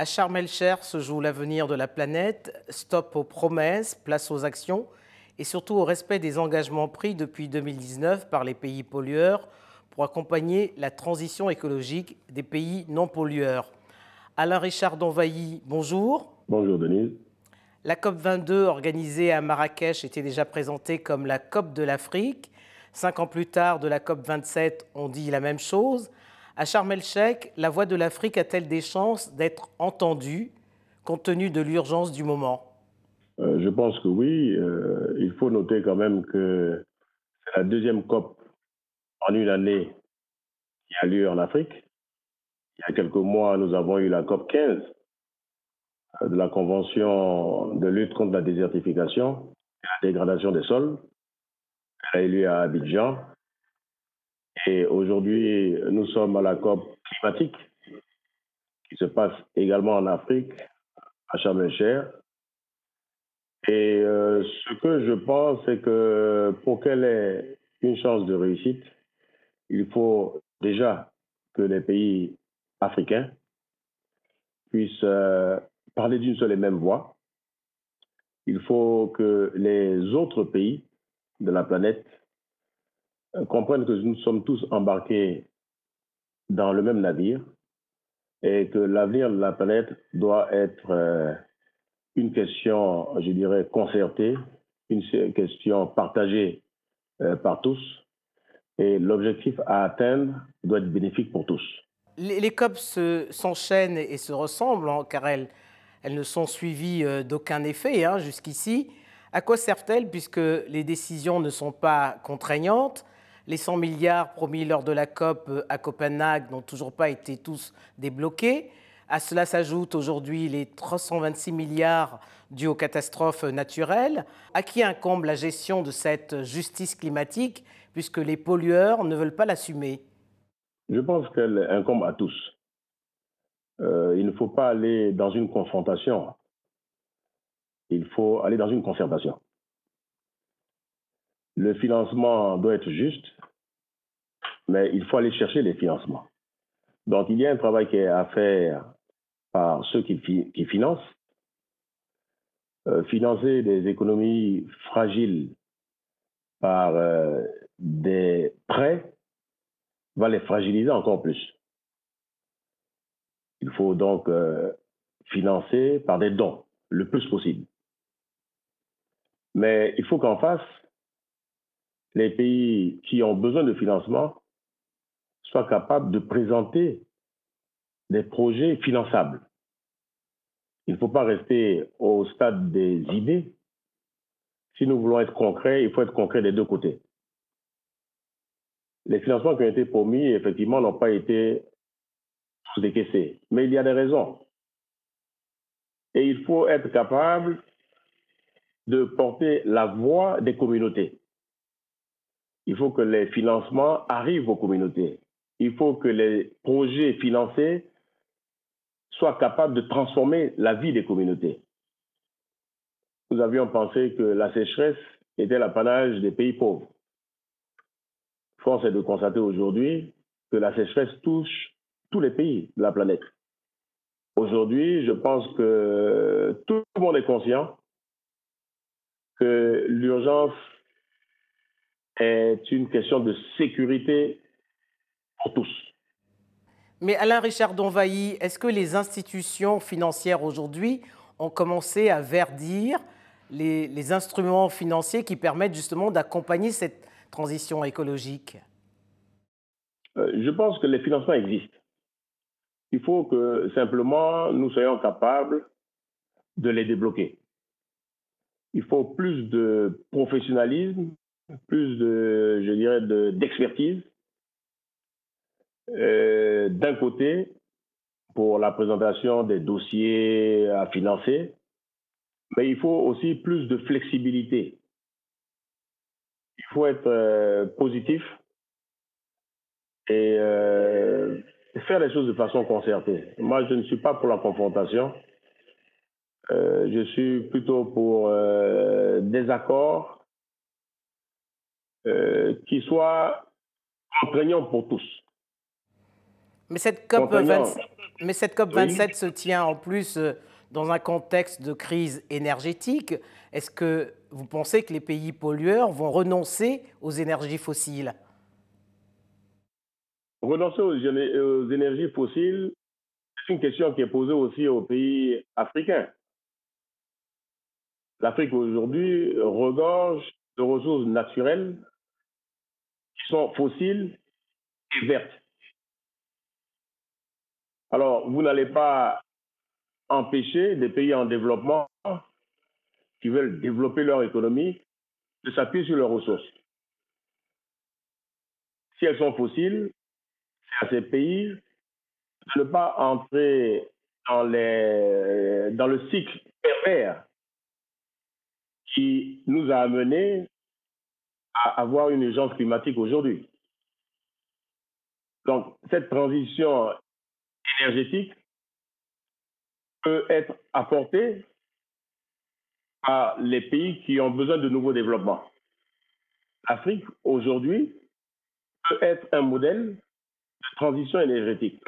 À Sharm el-Cher se joue l'avenir de la planète. Stop aux promesses, place aux actions et surtout au respect des engagements pris depuis 2019 par les pays pollueurs pour accompagner la transition écologique des pays non pollueurs. Alain Richard Donvailly, bonjour. Bonjour Denise. La COP22 organisée à Marrakech était déjà présentée comme la COP de l'Afrique. Cinq ans plus tard, de la COP27, on dit la même chose. À Sharm el-Sheikh, la voix de l'Afrique a-t-elle des chances d'être entendue compte tenu de l'urgence du moment? Euh, Je pense que oui. Euh, il faut noter quand même que c'est la deuxième COP en une année qui a lieu en Afrique. Il y a quelques mois, nous avons eu la COP 15 euh, de la Convention de lutte contre la désertification et la dégradation des sols. Elle a eu lieu à Abidjan et aujourd'hui, nous sommes à la COP climatique qui se passe également en Afrique, à Sharm Et euh, ce que je pense, c'est que pour qu'elle ait une chance de réussite, il faut déjà que les pays africains puissent euh, parler d'une seule et même voix. Il faut que les autres pays de la planète comprennent que nous sommes tous embarqués dans le même navire et que l'avenir de la planète doit être euh, une question, je dirais, concertée, une question partagée euh, par tous. Et l'objectif à atteindre doit être bénéfique pour tous. Les, COP s'enchaînent et se ressemblent, hein, car elles, elles, ne sont suivies d'aucun effet hein, jusqu'ici. À quoi servent-elles puisque les décisions ne sont pas contraignantes? Les 100 milliards promis lors de la COP euh, à Copenhague n'ont toujours pas été tous débloqués. À cela s'ajoutent aujourd'hui les 326 milliards dus aux catastrophes naturelles. À qui incombe la gestion de cette justice climatique puisque les pollueurs ne veulent pas l'assumer? Je pense qu'elle incombe à tous. Euh, il ne faut pas aller dans une confrontation. Il faut aller dans une concertation. Le financement doit être juste, mais il faut aller chercher les financements. Donc, il y a un travail qui est à faire par ceux qui, financent. Euh, financer des économies fragiles par euh, des prêts va les fragiliser encore plus. Il faut donc euh, financer par des dons le plus possible. Mais il faut qu'en face, les pays qui ont besoin de financement soient capables de présenter des projets finançables. Il ne faut pas rester au stade des idées. Si nous voulons être concrets, il faut être concret des deux côtés. Les financements qui ont été promis, effectivement, n'ont pas été décaissés. Mais il y a des raisons. Et il faut être capable de porter la voix des communautés. Il faut que les financements arrivent aux communautés il faut que les projets financés soient capables de transformer la vie des communautés. Nous avions pensé que la sécheresse était l'apanage des pays pauvres. Force est de constater aujourd'hui que la sécheresse touche tous les pays de la planète. Aujourd'hui, je pense que tout le monde est conscient que l'urgence est une question de sécurité pour tous. Mais Alain Richard Donvailly, est-ce que les institutions financières aujourd'hui ont commencé à verdir les, instruments financiers qui permettent justement d'accompagner cette transition écologique? Euh, Je pense que les financements existent. Il faut que simplement nous soyons capables de les débloquer. Il faut plus de professionnalisme, plus de, je dirais, d'expertise euh, d'un côté, pour la présentation des dossiers à financer, mais il faut aussi plus de flexibilité. Il faut être euh, positif et euh, faire les choses de façon concertée. Moi, je ne suis pas pour la confrontation. je suis plutôt pour des accords qui soient contraignants pour tous. Mais cette COP 27. Mais cette COP27 se tient en plus euh, dans un contexte de crise énergétique. Est-ce que vous pensez que les pays pollueurs vont renoncer aux énergies fossiles? Renoncer aux, énergies fossiles, c'est une question qui est posée aussi aux pays africains. L'Afrique aujourd'hui regorge de ressources naturelles qui sont fossiles et vertes. Alors, vous n'allez pas empêcher des pays en développement qui veulent développer leur économie de s'appuyer sur leurs ressources. Si elles sont fossiles, c'est à ces pays de ne pas entrer dans, les, dans le cycle pervers qui nous a amenés à avoir une urgence climatique aujourd'hui. Donc, cette transition énergétique peut être apportée par les pays qui ont besoin de nouveaux développements. L'Afrique, aujourd'hui, peut être un modèle de transition énergétique.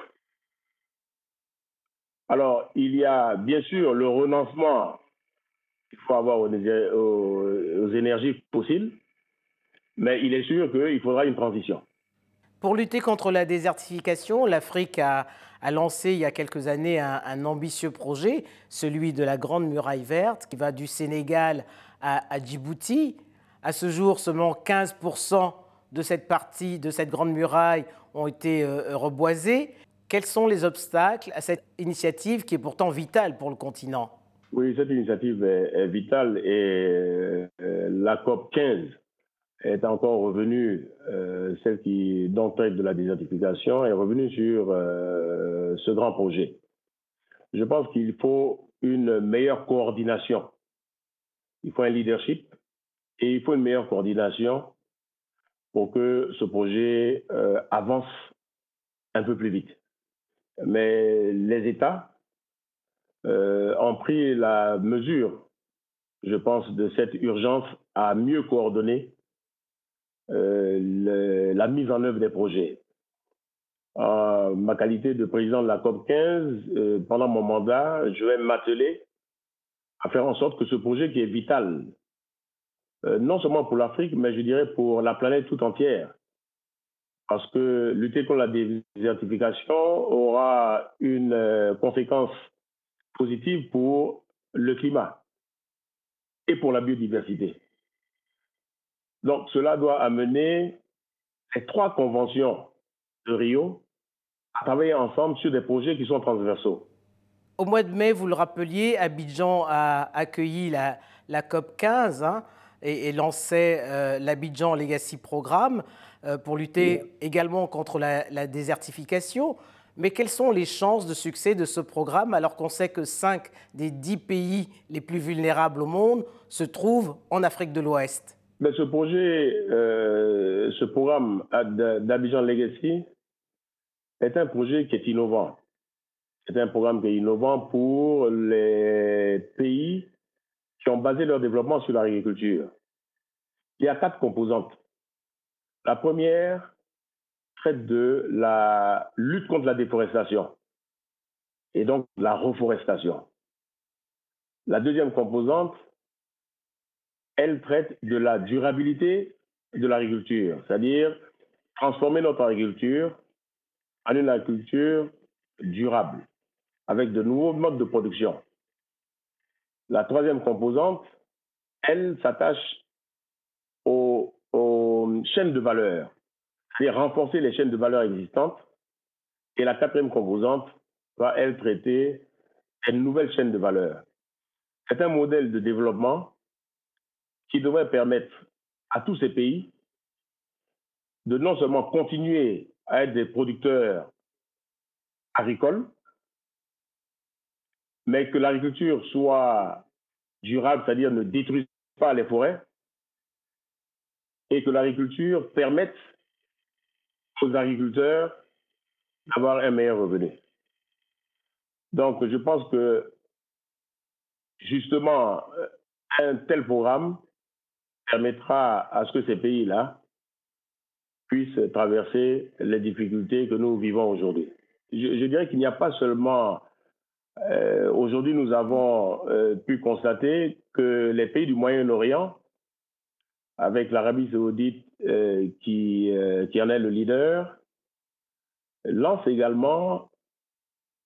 Alors, il y a bien sûr le renoncement qu'il faut avoir aux, énergies fossiles, mais il est sûr qu'il faudra une transition. Pour lutter contre la désertification, l'Afrique a, lancé il y a quelques années un, ambitieux projet, celui de la Grande Muraille Verte, qui va du Sénégal à, Djibouti. À ce jour, seulement 15% de cette partie, de cette Grande Muraille, ont été euh, reboisés. Quels sont les obstacles à cette initiative qui est pourtant vitale pour le continent? Oui, cette initiative est, vitale et euh, la COP 15 est encore revenue, euh, celle qui traite de la désertification, est revenue sur euh, ce grand projet. Je pense qu'il faut une meilleure coordination. Il faut un leadership et il faut une meilleure coordination pour que ce projet avance un peu plus vite. Mais les États euh, ont pris la mesure, je pense, de cette urgence à mieux coordonner euh, la mise en œuvre des projets. En ma qualité de président de la COP 15, euh, pendant mon mandat, je vais m'atteler à faire en sorte que ce projet qui est vital, non seulement pour l'Afrique, mais je dirais pour la planète tout entière, parce que lutter contre la désertification aura une conséquence positive pour le climat et pour la biodiversité. Donc cela doit amener les trois conventions de Rio à travailler ensemble sur des projets qui sont transversaux. Au mois de mai, vous le rappeliez, Abidjan a accueilli la, COP 15 hein, et, lançait euh, l'Abidjan Legacy Programme euh, pour lutter également contre la, désertification. Mais quelles sont les chances de succès de ce programme alors qu'on sait que 5 des 10 pays les plus vulnérables au monde se trouvent en Afrique de l'Ouest? Mais ce projet, euh, ce programme d'Abidjan Legacy est un projet qui est innovant. C'est un programme qui est innovant pour les pays qui ont basé leur développement sur l'agriculture. Il y a quatre composantes. La première traite de la lutte contre la déforestation et donc la reforestation. La deuxième composante elle traite de la durabilité de l'agriculture, c'est-à-dire transformer notre agriculture en une agriculture durable, avec de nouveaux modes de production. La troisième composante, elle s'attache aux, chaînes de valeur, c'est-à-dire renforcer les chaînes de valeur existantes. Et la quatrième composante va, elle, traiter une nouvelle chaîne de valeur. C'est un modèle de développement qui devrait permettre à tous ces pays de non seulement continuer à être des producteurs agricoles, mais que l'agriculture soit durable, c'est-à-dire ne détruise pas les forêts, et que l'agriculture permette aux agriculteurs d'avoir un meilleur revenu. Donc, je pense que justement, un tel programme permettra à ce que ces pays-là puissent traverser les difficultés que nous vivons aujourd'hui. je, dirais qu'il n'y a pas seulement... Euh, aujourd'hui, nous avons euh, pu constater que les pays du Moyen-Orient, avec l'Arabie saoudite qui, qui en est le leader, lancent également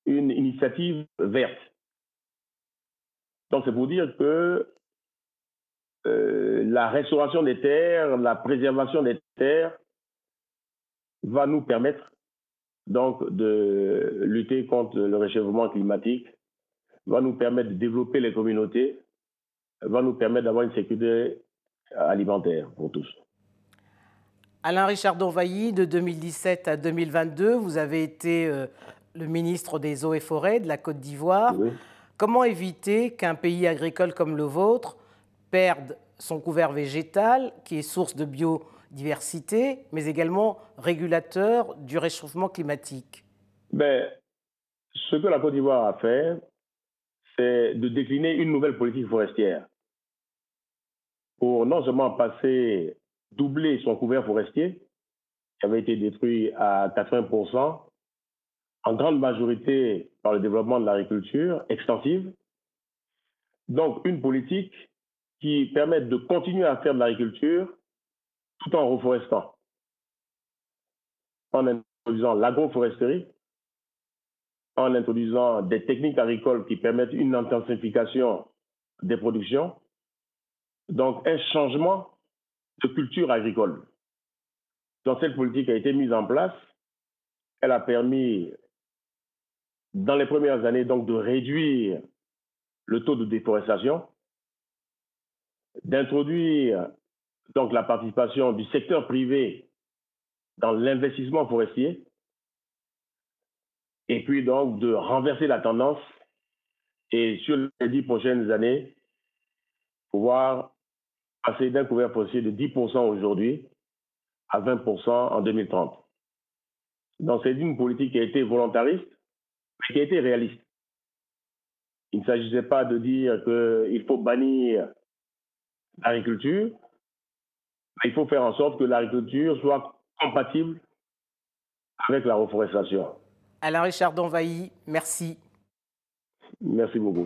une initiative verte. Donc, c'est pour dire que la restauration des terres, la préservation des terres va nous permettre donc de lutter contre le réchauffement climatique, va nous permettre de développer les communautés, va nous permettre d'avoir une sécurité alimentaire pour tous. Alain Richard Donvailly, de 2017 à 2022, vous avez été euh, le ministre des Eaux et Forêts de la Côte d'Ivoire. Comment éviter qu'un pays agricole comme le vôtre perde son couvert végétal, qui est source de bio diversité, mais également régulateur du réchauffement climatique? Ben, Ce que la Côte d'Ivoire a fait, c'est de décliner une nouvelle politique forestière pour non seulement passer, doubler son couvert forestier, qui avait été détruit à 80%, en grande majorité par le développement de l'agriculture extensive. Donc, une politique qui permette de continuer à faire de l'agriculture tout en reforestant, en introduisant l'agroforesterie, en introduisant des techniques agricoles qui permettent une intensification des productions, donc un changement de culture agricole. Donc cette politique a été mise en place, elle a permis dans les premières années donc de réduire le taux de déforestation, d'introduire donc la participation du secteur privé dans l'investissement forestier, et puis donc de renverser la tendance et sur les dix prochaines années, pouvoir passer d'un couvert forestier de 10% aujourd'hui à 20% en 2030. Donc c'est une politique qui a été volontariste, mais qui a été réaliste. Il ne s'agissait pas de dire qu'il faut bannir l'agriculture, il faut faire en sorte que l'agriculture soit compatible avec la reforestation. Alain Richard Donvailly, merci. Merci beaucoup.